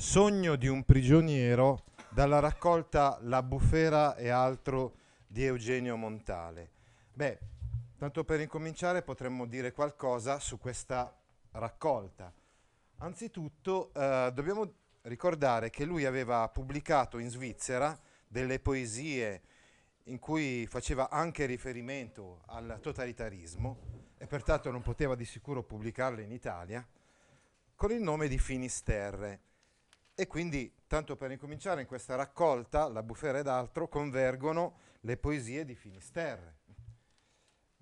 Sogno di un prigioniero dalla raccolta La bufera e altro di Eugenio Montale. Beh, tanto per incominciare potremmo dire qualcosa su questa raccolta. Anzitutto eh, dobbiamo ricordare che lui aveva pubblicato in Svizzera delle poesie in cui faceva anche riferimento al totalitarismo e pertanto non poteva di sicuro pubblicarle in Italia, con il nome di Finisterre. E quindi, tanto per incominciare, in questa raccolta, La bufera ed altro, convergono le poesie di Finisterre.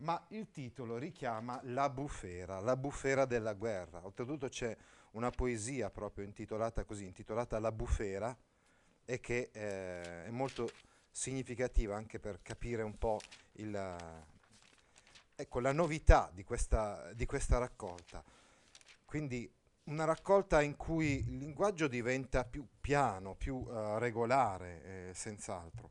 Ma il titolo richiama La bufera, la bufera della guerra. Oltretutto c'è una poesia proprio intitolata così, intitolata La bufera, e che eh, è molto significativa anche per capire un po' il, ecco, la novità di questa, di questa raccolta. Quindi una raccolta in cui il linguaggio diventa più piano, più uh, regolare, eh, senz'altro.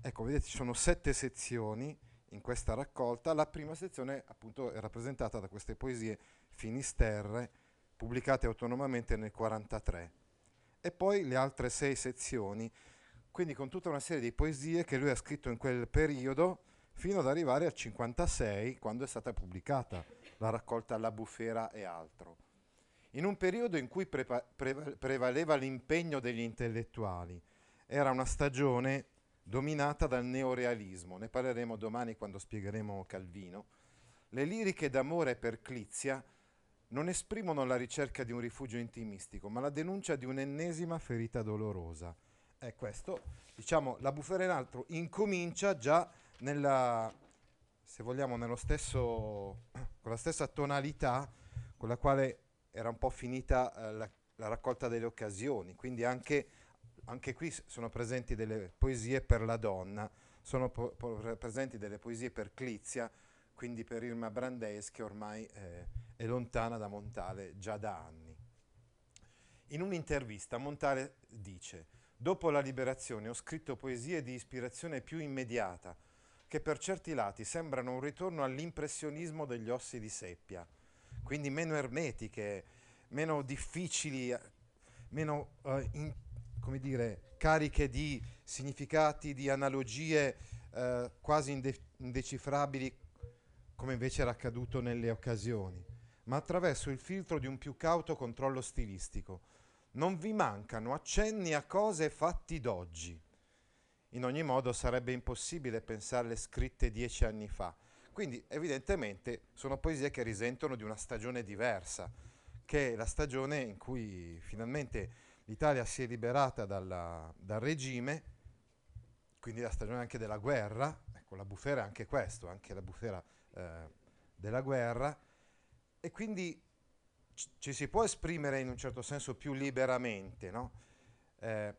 Ecco, vedete, ci sono sette sezioni in questa raccolta. La prima sezione appunto è rappresentata da queste poesie Finisterre, pubblicate autonomamente nel 1943. E poi le altre sei sezioni, quindi con tutta una serie di poesie che lui ha scritto in quel periodo, fino ad arrivare al 1956, quando è stata pubblicata la raccolta La bufera e altro. In un periodo in cui prepa- pre- prevaleva l'impegno degli intellettuali, era una stagione dominata dal neorealismo, ne parleremo domani quando spiegheremo Calvino. Le liriche d'amore per Clizia non esprimono la ricerca di un rifugio intimistico, ma la denuncia di un'ennesima ferita dolorosa. È questo, diciamo, la bufera in altro incomincia già nella, se vogliamo, nello stesso, con la stessa tonalità con la quale era un po' finita eh, la, la, raccolta delle occasioni, quindi anche, anche, qui sono presenti delle poesie per la donna, sono po- po- presenti delle poesie per Clizia, quindi per Irma Brandeis che ormai eh, è lontana da Montale già da anni. In un'intervista Montale dice, dopo la liberazione ho scritto poesie di ispirazione più immediata, che per certi lati sembrano un ritorno all'impressionismo degli ossi di seppia quindi meno ermetiche, meno difficili, meno uh, in, come dire, cariche di significati, di analogie uh, quasi inde- indecifrabili, come invece era accaduto nelle occasioni, ma attraverso il filtro di un più cauto controllo stilistico. Non vi mancano accenni a cose fatti d'oggi. In ogni modo sarebbe impossibile pensarle scritte dieci anni fa quindi evidentemente sono poesie che risentono di una stagione diversa, che è la stagione in cui finalmente l'Italia si è liberata dalla, dal regime, quindi la stagione anche della guerra, ecco la bufera è anche questo, anche la bufera eh, della guerra, e quindi ci si può esprimere in un certo senso più liberamente, no? eh,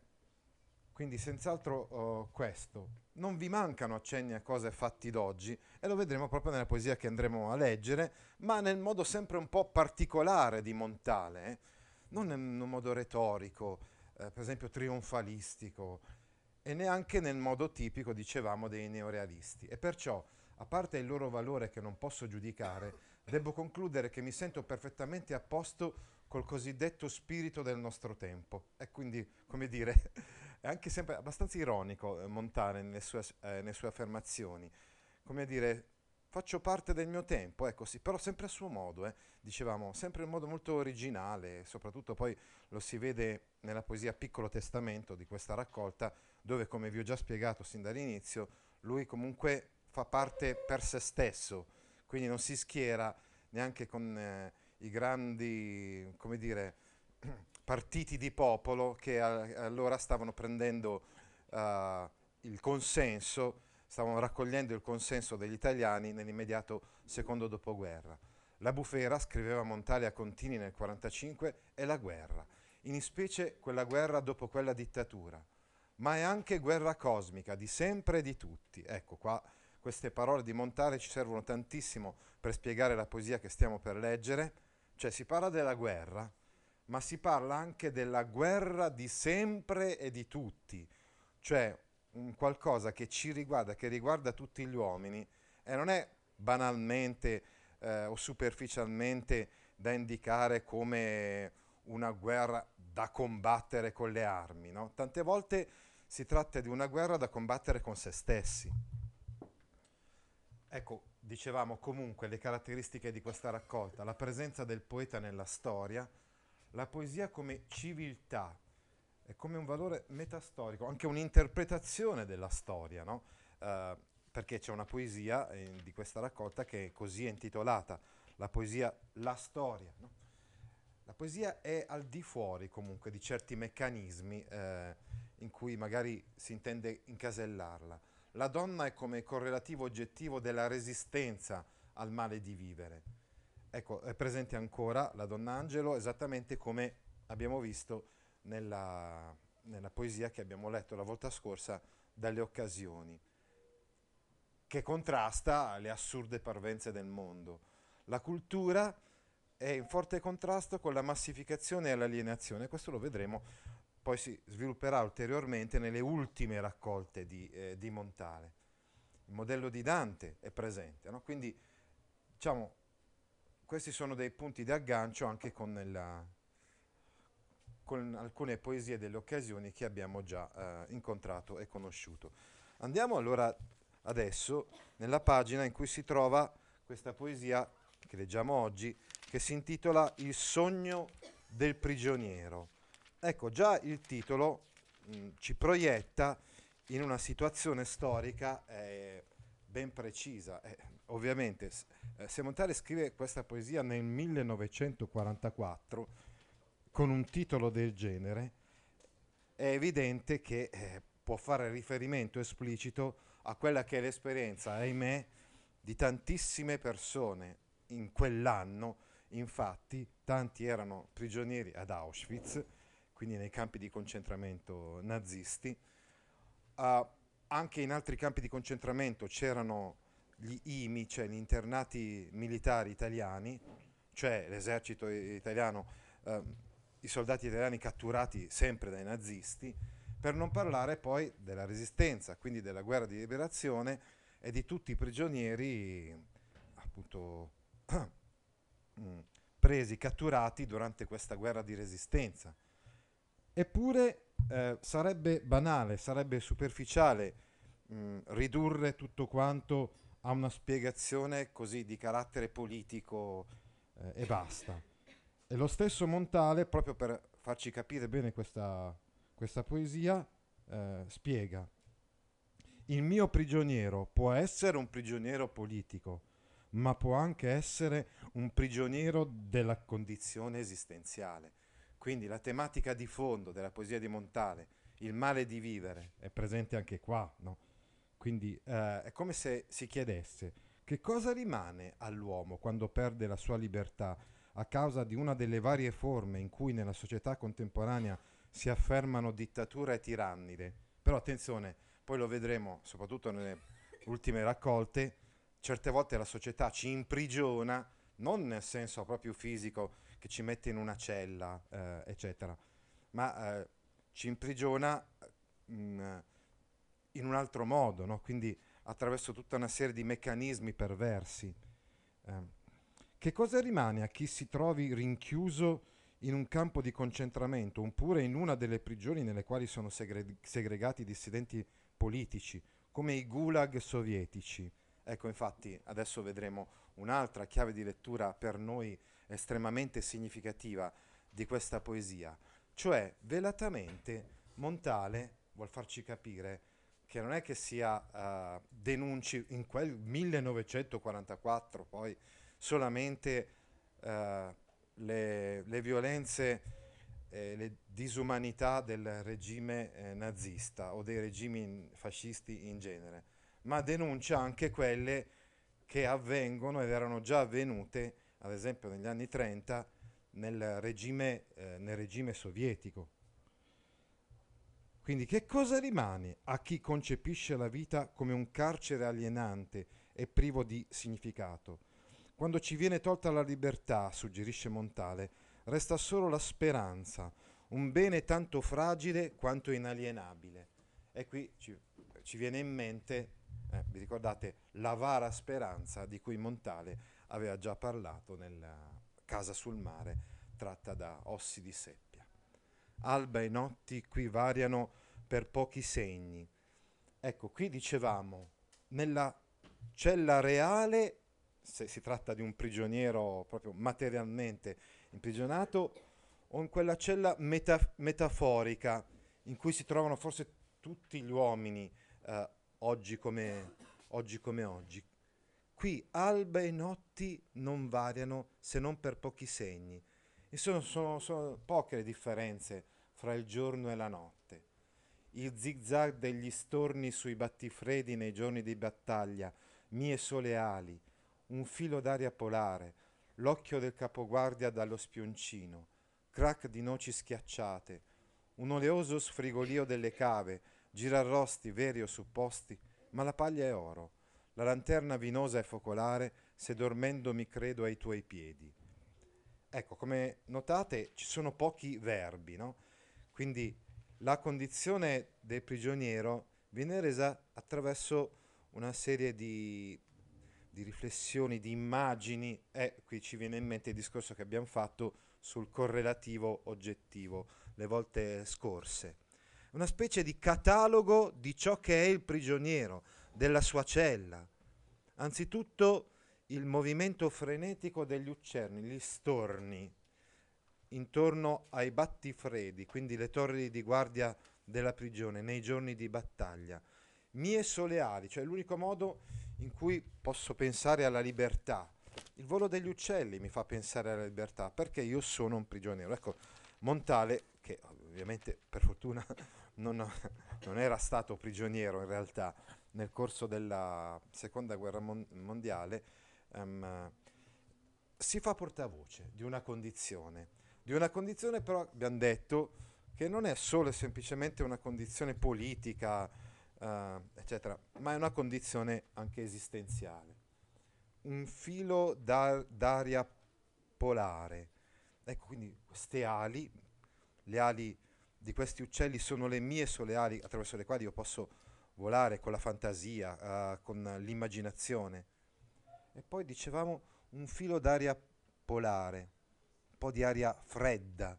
quindi senz'altro uh, questo. Non vi mancano accenni a cose fatti d'oggi e lo vedremo proprio nella poesia che andremo a leggere, ma nel modo sempre un po' particolare di Montale, eh? non in un modo retorico, eh, per esempio trionfalistico, e neanche nel modo tipico, dicevamo, dei neorealisti. E perciò, a parte il loro valore che non posso giudicare, devo concludere che mi sento perfettamente a posto col cosiddetto spirito del nostro tempo. E quindi, come dire è anche sempre abbastanza ironico eh, Montale nelle sue, eh, nelle sue, affermazioni, come a dire faccio parte del mio tempo, ecco sì, però sempre a suo modo, eh, dicevamo, sempre in modo molto originale, soprattutto poi lo si vede nella poesia Piccolo Testamento di questa raccolta, dove come vi ho già spiegato sin dall'inizio, lui comunque fa parte per se stesso, quindi non si schiera neanche con eh, i grandi, come dire, partiti di popolo che a, allora stavano prendendo uh, il consenso, stavano raccogliendo il consenso degli italiani nell'immediato secondo dopoguerra. La bufera, scriveva Montale a Contini nel 1945, è la guerra. in specie quella guerra dopo quella dittatura, ma è anche guerra cosmica di sempre e di tutti. Ecco qua, queste parole di Montale ci servono tantissimo per spiegare la poesia che stiamo per leggere, cioè si parla della guerra, ma si parla anche della guerra di sempre e di tutti, cioè qualcosa che ci riguarda, che riguarda tutti gli uomini e non è banalmente eh, o superficialmente da indicare come una guerra da combattere con le armi. No? Tante volte si tratta di una guerra da combattere con se stessi. Ecco, dicevamo comunque le caratteristiche di questa raccolta, la presenza del poeta nella storia, la poesia come civiltà, è come un valore metastorico, anche un'interpretazione della storia, no? uh, perché c'è una poesia eh, di questa raccolta che è così intitolata, la poesia La storia. No? La poesia è al di fuori comunque di certi meccanismi eh, in cui magari si intende incasellarla. La donna è come correlativo oggettivo della resistenza al male di vivere. Ecco, è presente ancora la donna angelo esattamente come abbiamo visto nella, nella poesia che abbiamo letto la volta scorsa dalle occasioni, che contrasta le assurde parvenze del mondo. La cultura è in forte contrasto con la massificazione e l'alienazione, questo lo vedremo, poi si svilupperà ulteriormente nelle ultime raccolte di, eh, di Montale. Il modello di Dante è presente, no? quindi diciamo, questi sono dei punti di aggancio anche con, la, con alcune poesie delle occasioni che abbiamo già eh, incontrato e conosciuto. Andiamo allora adesso nella pagina in cui si trova questa poesia che leggiamo oggi, che si intitola Il sogno del prigioniero. Ecco, già il titolo mh, ci proietta in una situazione storica eh, ben precisa. Eh, ovviamente, eh, se Montale scrive questa poesia nel 1944 con un titolo del genere, è evidente che eh, può fare riferimento esplicito a quella che è l'esperienza, ahimè, di tantissime persone in quell'anno, infatti, tanti erano prigionieri ad Auschwitz, quindi nei campi di concentramento nazisti. Uh, anche in altri campi di concentramento c'erano gli IMI, cioè gli internati militari italiani, cioè l'esercito italiano, uh, i soldati italiani catturati sempre dai nazisti, per non parlare poi della resistenza, quindi della guerra di liberazione e di tutti i prigionieri appunto Mm, presi, catturati durante questa guerra di resistenza. Eppure eh, sarebbe banale, sarebbe superficiale mh, mm, ridurre tutto quanto a una spiegazione così di carattere politico eh, e basta. E lo stesso Montale, proprio per farci capire bene questa, questa poesia, eh, spiega. Il mio prigioniero può essere un prigioniero politico, ma può anche essere un prigioniero della condizione esistenziale. Quindi la tematica di fondo della poesia di Montale, il male di vivere, è presente anche qua. No? Quindi eh, è come se si chiedesse che cosa rimane all'uomo quando perde la sua libertà a causa di una delle varie forme in cui nella società contemporanea si affermano dittature tirannide. Però attenzione, poi lo vedremo soprattutto nelle ultime raccolte, certe volte la società ci imprigiona, non nel senso proprio fisico che ci mette in una cella, eh, eccetera, ma eh, ci imprigiona mh, mm, in un altro modo, no? quindi attraverso tutta una serie di meccanismi perversi. Eh, che cosa rimane a chi si trovi rinchiuso in un campo di concentramento oppure in una delle prigioni nelle quali sono segre- segregati dissidenti politici, come i gulag sovietici? Ecco, infatti, adesso vedremo un'altra chiave di lettura per noi estremamente significativa di questa poesia, cioè velatamente Montale vuol farci capire che non è che sia uh, denunci in quel 1944 poi solamente uh, le, le, violenze e le disumanità del regime eh, nazista o dei regimi fascisti in genere, ma denuncia anche quelle che avvengono ed erano già avvenute, ad esempio negli anni 30, nel regime, eh, nel regime sovietico. Quindi che cosa rimane a chi concepisce la vita come un carcere alienante e privo di significato? Quando ci viene tolta la libertà, suggerisce Montale, resta solo la speranza, un bene tanto fragile quanto inalienabile. E qui ci, ci viene in mente, eh, vi ricordate, l'avara speranza di cui Montale aveva già parlato nella Casa sul mare, tratta da Ossi di Seppia. Alba e notti qui variano per pochi segni. Ecco, qui dicevamo, nella cella reale, se si tratta di un prigioniero proprio materialmente imprigionato, o in quella cella meta- metaforica in cui si trovano forse tutti gli uomini eh, oggi, come, oggi come oggi. Qui alba e notti non variano se non per pochi segni. E sono, sono, sono poche le differenze fra il giorno e la notte. Il zigzag degli storni sui battifredi nei giorni di battaglia, mie sole ali, un filo d'aria polare, l'occhio del capoguardia dallo spioncino, crack di noci schiacciate, un oleoso sfrigolio delle cave, girarrosti veri o supposti, ma la paglia è oro, la lanterna vinosa e focolare, se dormendo mi credo ai tuoi piedi. Ecco, come notate ci sono pochi verbi, no? Quindi la condizione del prigioniero viene resa attraverso una serie di, di riflessioni, di immagini, e qui ci viene in mente il discorso che abbiamo fatto sul correlativo oggettivo le volte scorse. Una specie di catalogo di ciò che è il prigioniero, della sua cella. Anzitutto il movimento frenetico degli uccelli, gli storni, intorno ai battifredi, quindi le torri di guardia della prigione, nei giorni di battaglia. Mie soleali, cioè l'unico modo in cui posso pensare alla libertà. Il volo degli uccelli mi fa pensare alla libertà, perché io sono un prigioniero. Ecco, Montale, che ovviamente per fortuna non, non era stato prigioniero in realtà, nel corso della seconda guerra mon- mondiale, um, si fa portavoce di una condizione, di una condizione però abbiamo detto che non è solo e semplicemente una condizione politica, uh, eccetera, ma è una condizione anche esistenziale. Un filo d'ar- d'aria polare. Ecco, quindi queste ali, le ali di questi uccelli sono le mie sole ali attraverso le quali io posso volare con la fantasia, uh, con l'immaginazione. E poi dicevamo un filo d'aria polare, un po' di aria fredda,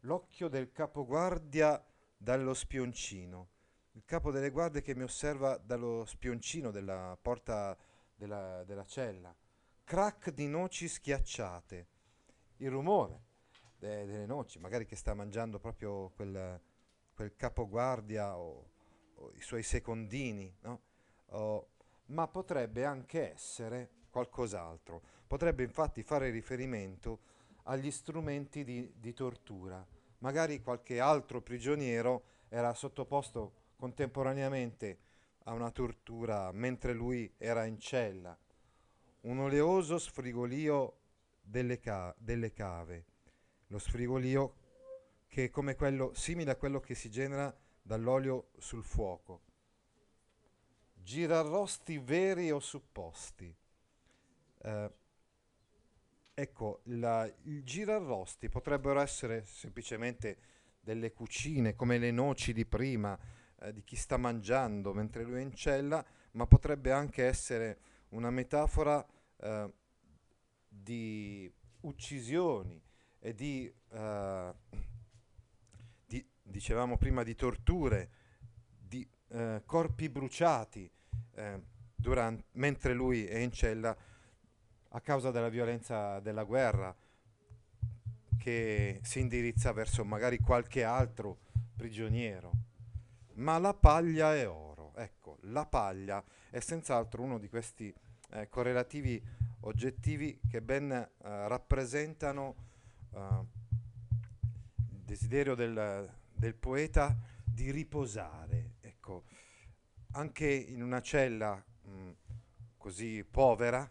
l'occhio del capoguardia dallo spioncino, il capo delle guardie che mi osserva dallo spioncino della porta della, della cella, crack di noci schiacciate, il rumore de, delle noci, magari che sta mangiando proprio quel, quel capoguardia o i suoi secondini, no? oh, ma potrebbe anche essere qualcos'altro. Potrebbe infatti fare riferimento agli strumenti di, di tortura. Magari qualche altro prigioniero era sottoposto contemporaneamente a una tortura mentre lui era in cella. Un oleoso sfrigolio delle, ca- delle cave. Lo sfrigolio che è come quello, simile a quello che si genera dall'olio sul fuoco. Girarrosti veri o supposti. Eh, ecco, la, i girarrosti potrebbero essere semplicemente delle cucine come le noci di prima, eh, di chi sta mangiando mentre lui è in cella, ma potrebbe anche essere una metafora eh, di uccisioni e di eh, dicevamo prima di torture, di eh, corpi bruciati eh, durante, mentre lui è in cella a causa della violenza della guerra che si indirizza verso magari qualche altro prigioniero. Ma la paglia è oro, ecco, la paglia è senz'altro uno di questi eh, correlativi oggettivi che ben eh, rappresentano eh, il desiderio del, del poeta di riposare. Anche in una cella mh, mm, così povera,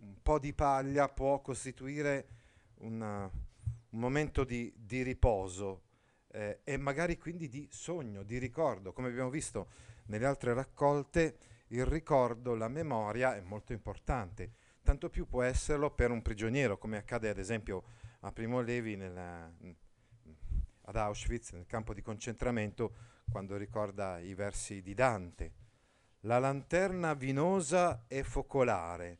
un po' di paglia può costituire una, un momento di, di riposo eh, e magari quindi di sogno, di ricordo. Come abbiamo visto nelle altre raccolte, il ricordo, la memoria è molto importante, tanto più può esserlo per un prigioniero, come accade ad esempio a Primo Levi nella, ad Auschwitz, nel campo di concentramento, quando ricorda i versi di Dante. La lanterna vinosa e focolare,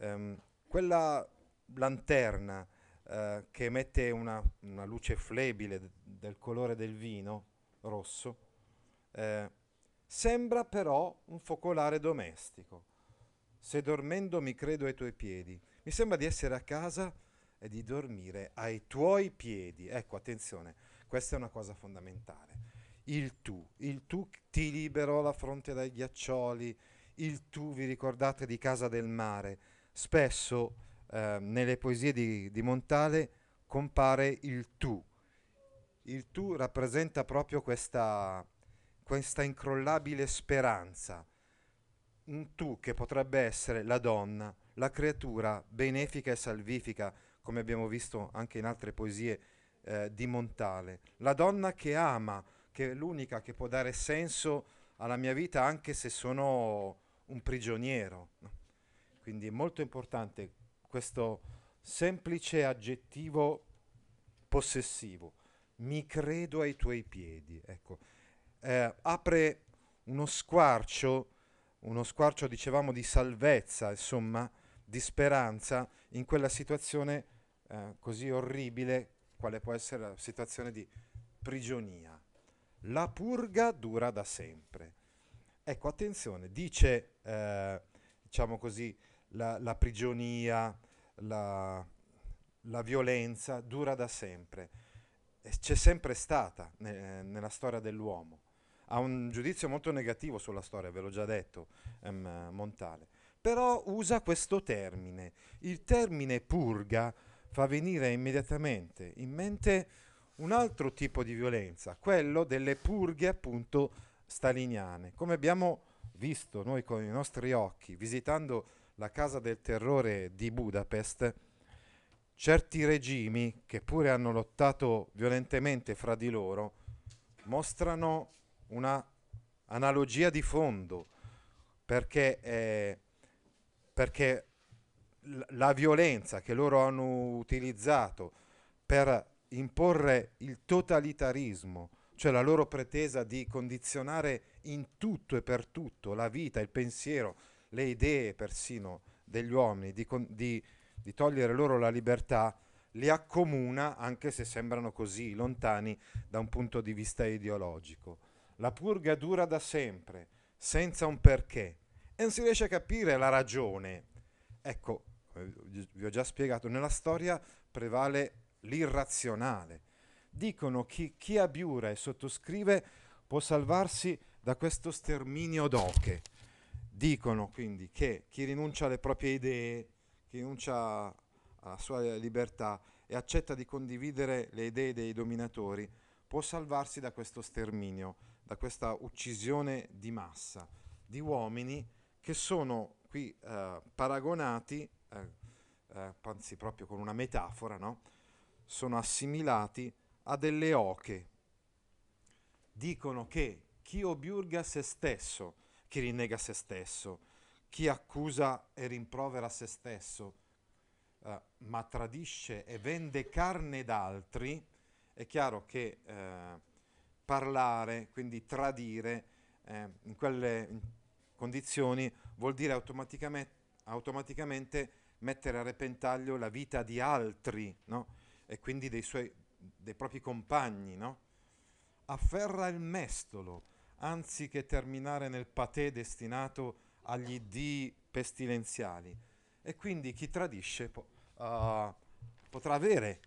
um, quella lanterna uh, che emette una, una luce flebile d- del colore del vino rosso, eh, sembra però un focolare domestico. Se dormendo mi credo ai tuoi piedi, mi sembra di essere a casa e di dormire ai tuoi piedi. Ecco, attenzione, questa è una cosa fondamentale. Il tu, il tu ti liberò la fronte dai ghiaccioli, il tu, vi ricordate di Casa del Mare, spesso eh, nelle poesie di, di Montale compare il tu. Il tu rappresenta proprio questa, questa incrollabile speranza, un tu che potrebbe essere la donna, la creatura benefica e salvifica, come abbiamo visto anche in altre poesie eh, di Montale. La donna che ama, che è l'unica che può dare senso alla mia vita anche se sono un prigioniero. Quindi è molto importante questo semplice aggettivo possessivo. Mi credo ai tuoi piedi. Ecco. Eh, apre uno squarcio, uno squarcio dicevamo di salvezza, insomma, di speranza in quella situazione eh, così orribile quale può essere la situazione di prigionia. La purga dura da sempre. Ecco, attenzione, dice, eh, diciamo così, la, la prigionia, la, la, violenza dura da sempre. c'è sempre stata ne, nella storia dell'uomo. Ha un giudizio molto negativo sulla storia, ve l'ho già detto, ehm, Montale. Però usa questo termine. Il termine purga fa venire immediatamente in mente un altro tipo di violenza, quello delle purghe appunto staliniane. Come abbiamo visto noi con i nostri occhi visitando la casa del terrore di Budapest, certi regimi che pure hanno lottato violentemente fra di loro mostrano una analogia di fondo perché, eh, perché la violenza che loro hanno utilizzato per imporre il totalitarismo, cioè la loro pretesa di condizionare in tutto e per tutto la vita, il pensiero, le idee persino degli uomini, di, di, di togliere loro la libertà, li accomuna anche se sembrano così lontani da un punto di vista ideologico. La purga dura da sempre, senza un perché, e non si riesce a capire la ragione. Ecco, vi ho già spiegato, nella storia prevale l'irrazionale. Dicono che chi abiura e sottoscrive può salvarsi da questo sterminio d'oche. Dicono quindi che chi rinuncia alle proprie idee, chi rinuncia alla sua libertà e accetta di condividere le idee dei dominatori, può salvarsi da questo sterminio, da questa uccisione di massa di uomini che sono qui eh, paragonati eh, eh, anzi proprio con una metafora, no? Sono assimilati a delle oche. Dicono che chi obiurga se stesso, chi rinnega se stesso, chi accusa e rimprovera se stesso, eh, ma tradisce e vende carne d'altri, è chiaro che eh, parlare, quindi tradire, eh, in quelle condizioni vuol dire automaticamente, automaticamente mettere a repentaglio la vita di altri, no? E quindi dei, suoi, dei propri compagni, no? Afferra il mestolo, anziché terminare nel patè destinato agli dii pestilenziali. E quindi chi tradisce po- uh, potrà avere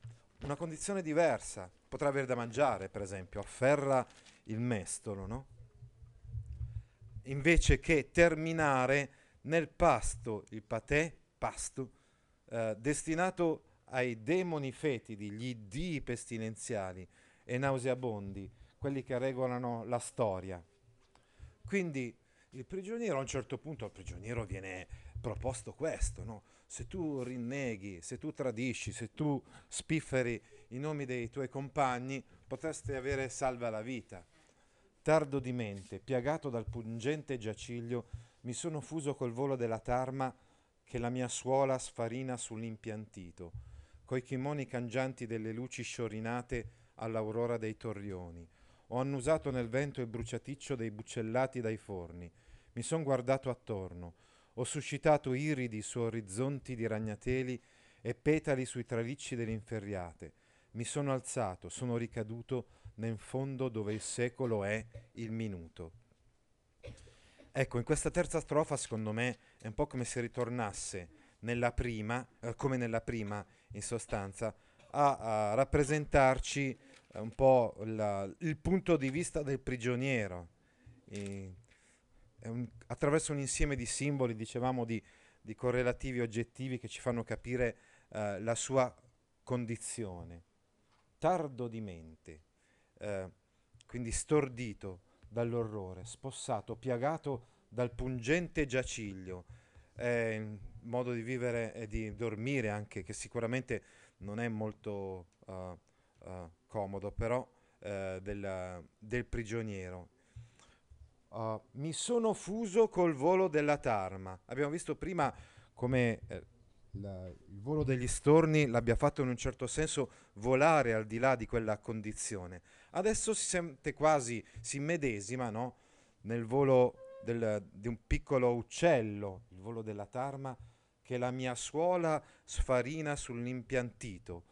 una condizione diversa, potrà avere da mangiare, per esempio, afferra il mestolo, no? Invece che terminare nel pasto, il patè, pasto eh, destinato ai demoni fetidi, gli dii pestilenziali e nauseabondi, quelli che regolano la storia. Quindi il prigioniero a un certo punto al prigioniero viene proposto questo, no? se tu rinneghi, se tu tradisci, se tu spifferi i nomi dei tuoi compagni, potresti avere salva la vita. Tardo di mente, piagato dal pungente giaciglio, mi sono fuso col volo della tarma che la mia suola sfarina sull'impiantito, coi chimoni cangianti delle luci sciorinate all'aurora dei torrioni. Ho annusato nel vento il bruciaticcio dei buccellati dai forni. Mi son guardato attorno. Ho suscitato iridi su orizzonti di ragnateli e petali sui tralicci delle inferriate. Mi sono alzato, sono ricaduto nel fondo dove il secolo è il minuto. Ecco, in questa terza strofa, secondo me, è un po' come se ritornasse nella prima, eh, come nella prima, in sostanza, a, a rappresentarci un po' la, il punto di vista del prigioniero. Un, attraverso un insieme di simboli, dicevamo, di, di correlativi oggettivi che ci fanno capire eh, la sua condizione. Tardo di mente, eh, quindi stordito dall'orrore, spossato, piagato dal pungente giaciglio, un modo di vivere e di dormire anche che sicuramente non è molto uh, uh, comodo, però uh, del, del, prigioniero. mi sono fuso col volo della tarma. Abbiamo visto prima come eh, la, il volo degli storni l'abbia fatto in un certo senso volare al di là di quella condizione. Adesso si sente quasi, si medesima no? nel volo del, di un piccolo uccello, il volo della tarma, che la mia suola sfarina sull'impiantito.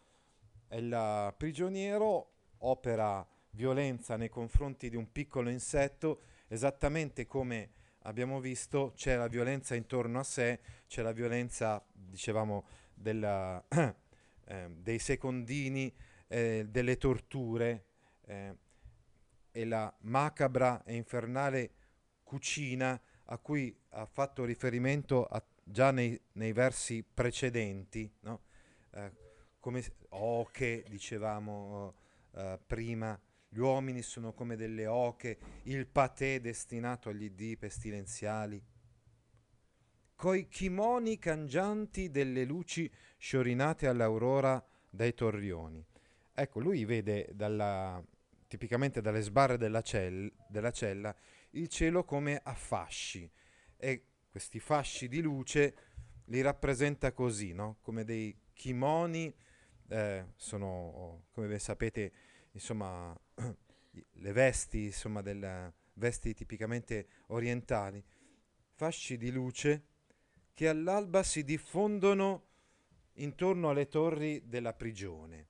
Il prigioniero opera violenza nei confronti di un piccolo insetto, esattamente come abbiamo visto c'è la violenza intorno a sé, c'è la violenza, dicevamo, della, eh, dei secondini, eh, delle torture eh, e la macabra e infernale cucina a cui ha fatto riferimento a, già nei, nei, versi precedenti, no? eh, come oche, dicevamo eh, prima, gli uomini sono come delle oche, il patè destinato agli dì pestilenziali. Coi chimoni cangianti delle luci sciorinate all'aurora dai torrioni. Ecco, lui vede dalla, tipicamente dalle sbarre della, cell- della cella il cielo come a fasci. E questi fasci di luce li rappresenta così, no? come dei kimoni, eh, sono come ben sapete insomma le vesti, insomma delle vesti tipicamente orientali, fasci di luce che all'alba si diffondono intorno alle torri della prigione,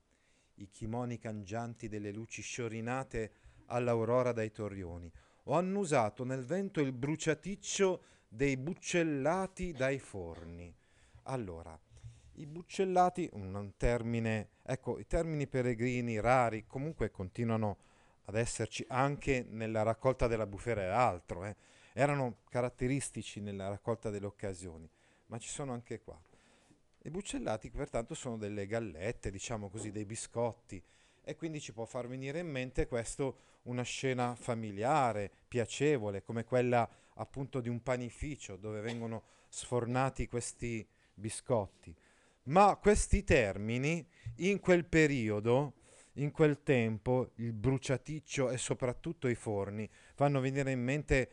i chimoni cangianti delle luci sciorinate all'aurora dai torrioni, ho annusato nel vento il bruciaticcio dei buccellati dai forni. Allora, i buccellati, un termine, ecco, i termini peregrini rari comunque continuano ad esserci anche nella raccolta della bufera e altro, eh. erano caratteristici nella raccolta delle occasioni, ma ci sono anche qua. I buccellati pertanto sono delle gallette, diciamo così, dei biscotti, e quindi ci può far venire in mente questo una scena familiare, piacevole, come quella appunto di un panificio dove vengono sfornati questi biscotti. Ma questi termini in quel periodo, in quel tempo, il bruciaticcio e soprattutto i forni, fanno venire in mente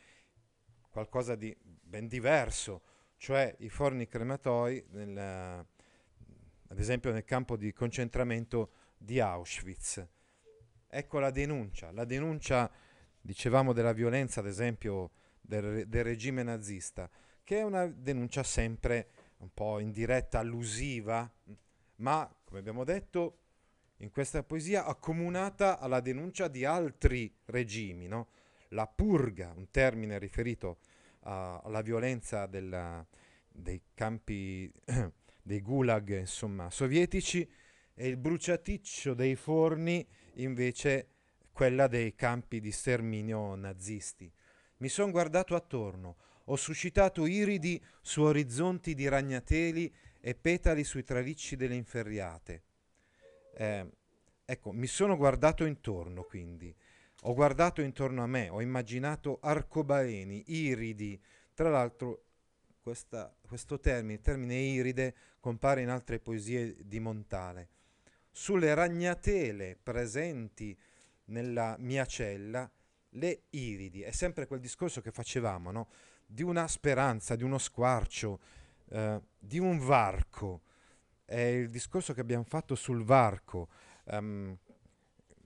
qualcosa di ben diverso, cioè i forni crematori, nel, ad esempio nel campo di concentramento di Auschwitz. Ecco la denuncia, la denuncia, dicevamo, della violenza, ad esempio, del, del regime nazista, che è una denuncia sempre un po' indiretta, allusiva, ma, come abbiamo detto, in questa poesia accomunata alla denuncia di altri regimi, no? la purga, un termine riferito uh, alla violenza della, dei campi, dei gulag insomma, sovietici, e il bruciaticcio dei forni invece quella dei campi di sterminio nazisti. Mi sono guardato attorno, ho suscitato iridi su orizzonti di ragnateli e petali sui tralicci delle inferriate. Eh, ecco, mi sono guardato intorno quindi, ho guardato intorno a me, ho immaginato arcobaleni, iridi, tra l'altro questa, questo termine, il termine iride, compare in altre poesie di Montale. Sulle ragnatele presenti nella mia cella, le iridi, è sempre quel discorso che facevamo, no? di una speranza, di uno squarcio, eh, di un varco. È il discorso che abbiamo fatto sul varco, um,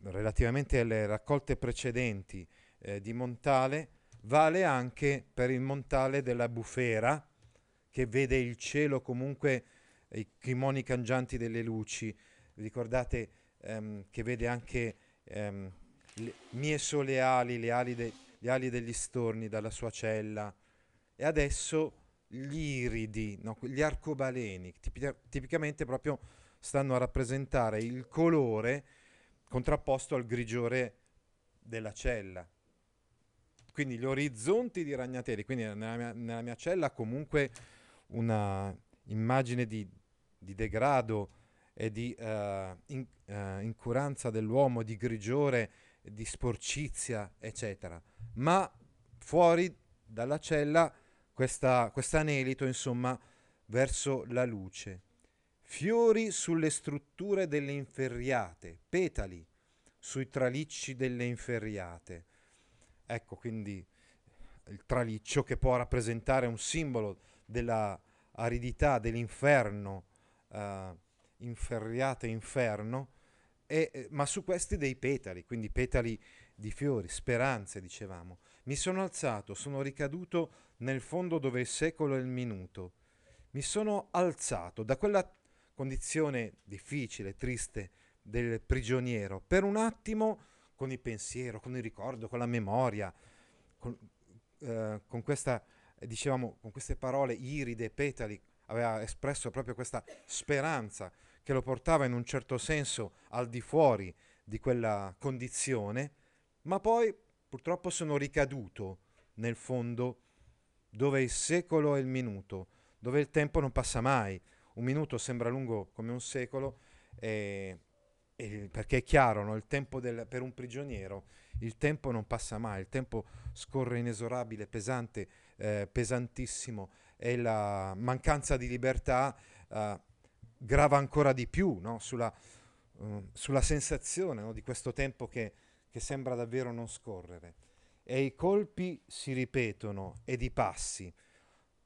relativamente alle raccolte precedenti eh, di Montale, vale anche per il Montale della Bufera, che vede il cielo comunque, i crimoni cangianti delle luci. Ricordate um, che vede anche um, le mie sole ali, le ali, de- le ali degli storni dalla sua cella. E adesso gli iridi, no, gli arcobaleni, tipica- tipicamente proprio stanno a rappresentare il colore contrapposto al grigiore della cella. Quindi gli orizzonti di Ragnatelli, quindi nella mia, nella mia cella comunque una immagine di, di degrado e di uh, in, uh, incuranza dell'uomo, di grigiore, di sporcizia, eccetera. Ma fuori dalla cella questa, anelito, insomma, verso la luce. Fiori sulle strutture delle inferriate, petali sui tralicci delle inferriate. Ecco quindi il traliccio che può rappresentare un simbolo della aridità dell'inferno, uh, inferriate inferno, e, eh, ma su questi dei petali, quindi petali di fiori, speranze, dicevamo. Mi sono alzato, sono ricaduto nel fondo dove il secolo è il minuto. Mi sono alzato da quella condizione difficile, triste del prigioniero, per un attimo con il pensiero, con il ricordo, con la memoria, con, eh, con questa, dicevamo, con queste parole iride, petali, aveva espresso proprio questa speranza che lo portava in un certo senso al di fuori di quella condizione, ma poi purtroppo sono ricaduto nel fondo dove il secolo è il minuto, dove il tempo non passa mai. Un minuto sembra lungo come un secolo, e, e perché è chiaro, no? del, per un prigioniero, il tempo non passa mai, il tempo scorre inesorabile, pesante, eh, pesantissimo, e la mancanza di libertà eh, grava ancora di più no? sulla, uh, sulla, sensazione no? di questo tempo che, che sembra davvero non scorrere e i colpi si ripetono ed i passi.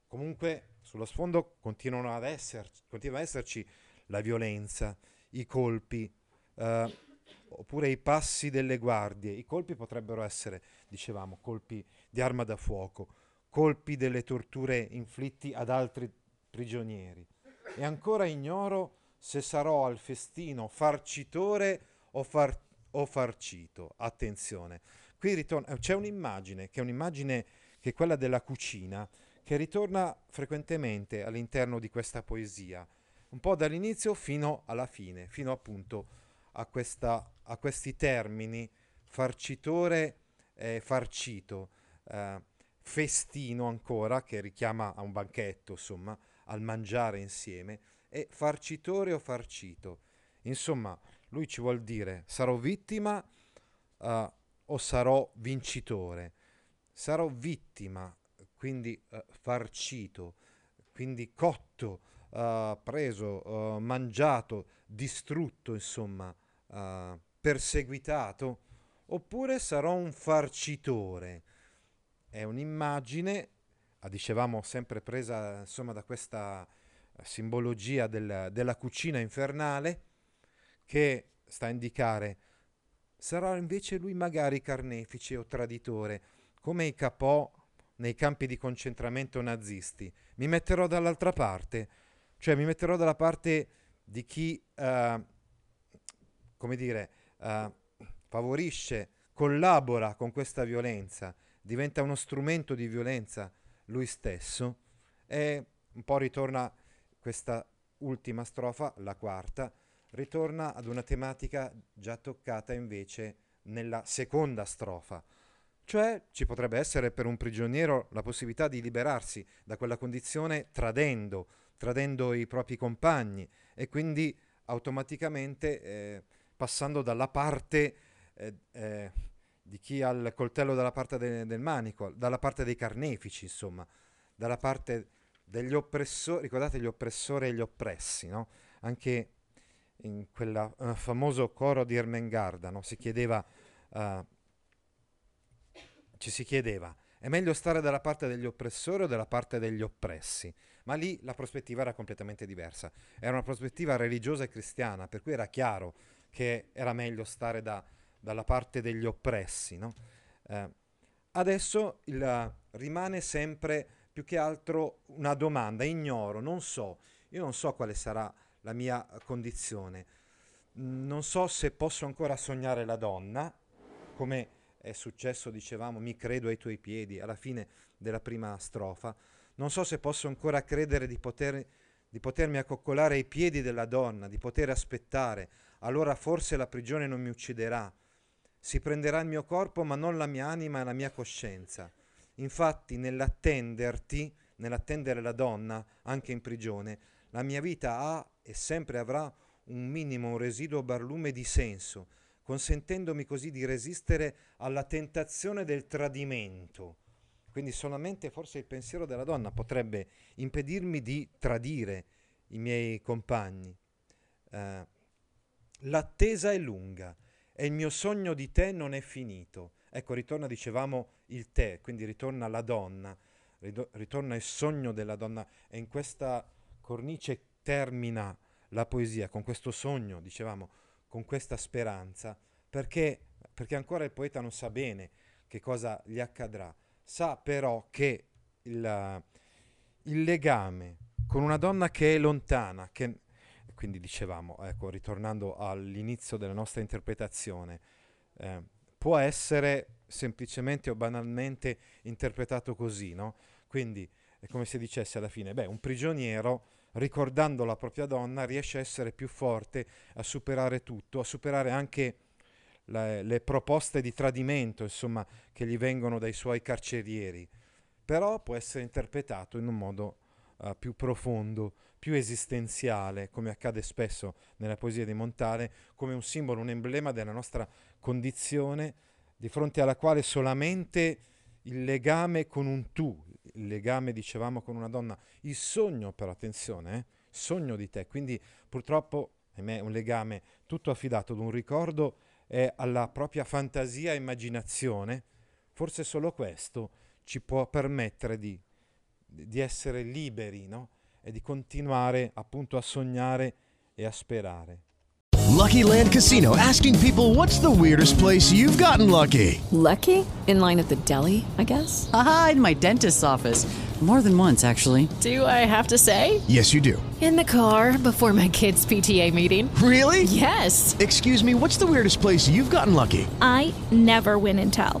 Comunque sullo sfondo continuano ad esserci, continua ad esserci la violenza, i colpi, eh, oppure i passi delle guardie. I colpi potrebbero essere, dicevamo, colpi di arma da fuoco, colpi delle torture inflitti ad altri prigionieri. E ancora ignoro se sarò al festino farcitore o, far- o farcito. Attenzione Qui ritorna, eh, c'è un'immagine, che è un'immagine che è quella della cucina, che ritorna frequentemente all'interno di questa poesia, un po' dall'inizio fino alla fine, fino appunto a, questa, a questi termini farcitore e farcito, eh, festino ancora, che richiama a un banchetto, insomma, al mangiare insieme, e farcitore o farcito. Insomma, lui ci vuol dire, sarò vittima uh, o sarò vincitore? Sarò vittima, quindi uh, farcito, quindi cotto, uh, preso, mangiato, distrutto, insomma, perseguitato? Oppure sarò un farcitore? È un'immagine, dicevamo sempre presa insomma da questa simbologia del, della cucina infernale, che sta a indicare sarà invece lui magari carnefice o traditore, come i capò nei campi di concentramento nazisti. Mi metterò dall'altra parte, cioè mi metterò dalla parte di chi, uh, come dire, uh, favorisce, collabora con questa violenza, diventa uno strumento di violenza lui stesso e un po' ritorna questa ultima strofa, la quarta, ritorna ad una tematica già toccata invece nella seconda strofa. Cioè ci potrebbe essere per un prigioniero la possibilità di liberarsi da quella condizione tradendo, tradendo i propri compagni e quindi automaticamente eh, passando dalla parte eh, eh, di chi ha il coltello dalla parte de- del manico, dalla parte dei carnefici, insomma, dalla parte degli oppressori, ricordate gli oppressori e gli oppressi, no? Anche in quel uh, famoso coro di Ermengarda, no? si chiedeva, uh, ci si chiedeva, è meglio stare dalla parte degli oppressori o dalla parte degli oppressi? Ma lì la prospettiva era completamente diversa, era una prospettiva religiosa e cristiana, per cui era chiaro che era meglio stare da, dalla parte degli oppressi. No? Eh, adesso il, rimane sempre più che altro una domanda, ignoro, non so, io non so quale sarà la mia condizione. Non so se posso ancora sognare la donna, come è successo, dicevamo, mi credo ai tuoi piedi, alla fine della prima strofa. Non so se posso ancora credere di, poter, di potermi accoccolare ai piedi della donna, di poter aspettare. Allora forse la prigione non mi ucciderà. Si prenderà il mio corpo, ma non la mia anima e la mia coscienza. Infatti, nell'attenderti, nell'attendere la donna, anche in prigione, la mia vita ha e sempre avrà un minimo, un residuo barlume di senso, consentendomi così di resistere alla tentazione del tradimento. Quindi solamente forse il pensiero della donna potrebbe impedirmi di tradire i miei compagni. Eh, l'attesa è lunga e il mio sogno di te non è finito. Ecco, ritorna, dicevamo, il te, quindi ritorna la donna, ritorna il sogno della donna. E in questa cornice termina la poesia con questo sogno, dicevamo, con questa speranza, perché, perché ancora il poeta non sa bene che cosa gli accadrà, sa però che il, il legame con una donna che è lontana, che quindi dicevamo, ecco, ritornando all'inizio della nostra interpretazione, eh, può essere semplicemente o banalmente interpretato così, no? Quindi è come se dicesse alla fine, beh, un prigioniero ricordando la propria donna riesce a essere più forte, a superare tutto, a superare anche le, le proposte di tradimento, insomma, che gli vengono dai suoi carcerieri. Però può essere interpretato in un modo uh, più profondo, più esistenziale, come accade spesso nella poesia di Montale, come un simbolo, un emblema della nostra condizione di fronte alla quale solamente il legame con un tu, il legame, dicevamo, con una donna, il sogno, però attenzione, eh, sogno di te, quindi purtroppo, ahimè, un legame tutto affidato ad un ricordo e alla propria fantasia e immaginazione, forse solo questo ci può permettere di, di essere liberi, no? E di continuare appunto a sognare e a sperare. Lucky Land Casino asking people what's the weirdest place you've gotten lucky? Lucky? In line at the deli, I guess? Aha, in my dentist's office. More than once, actually. Do I have to say? Yes, you do. In the car before my kids' PTA meeting. Really? Yes. Excuse me, what's the weirdest place you've gotten lucky? I never win and tell.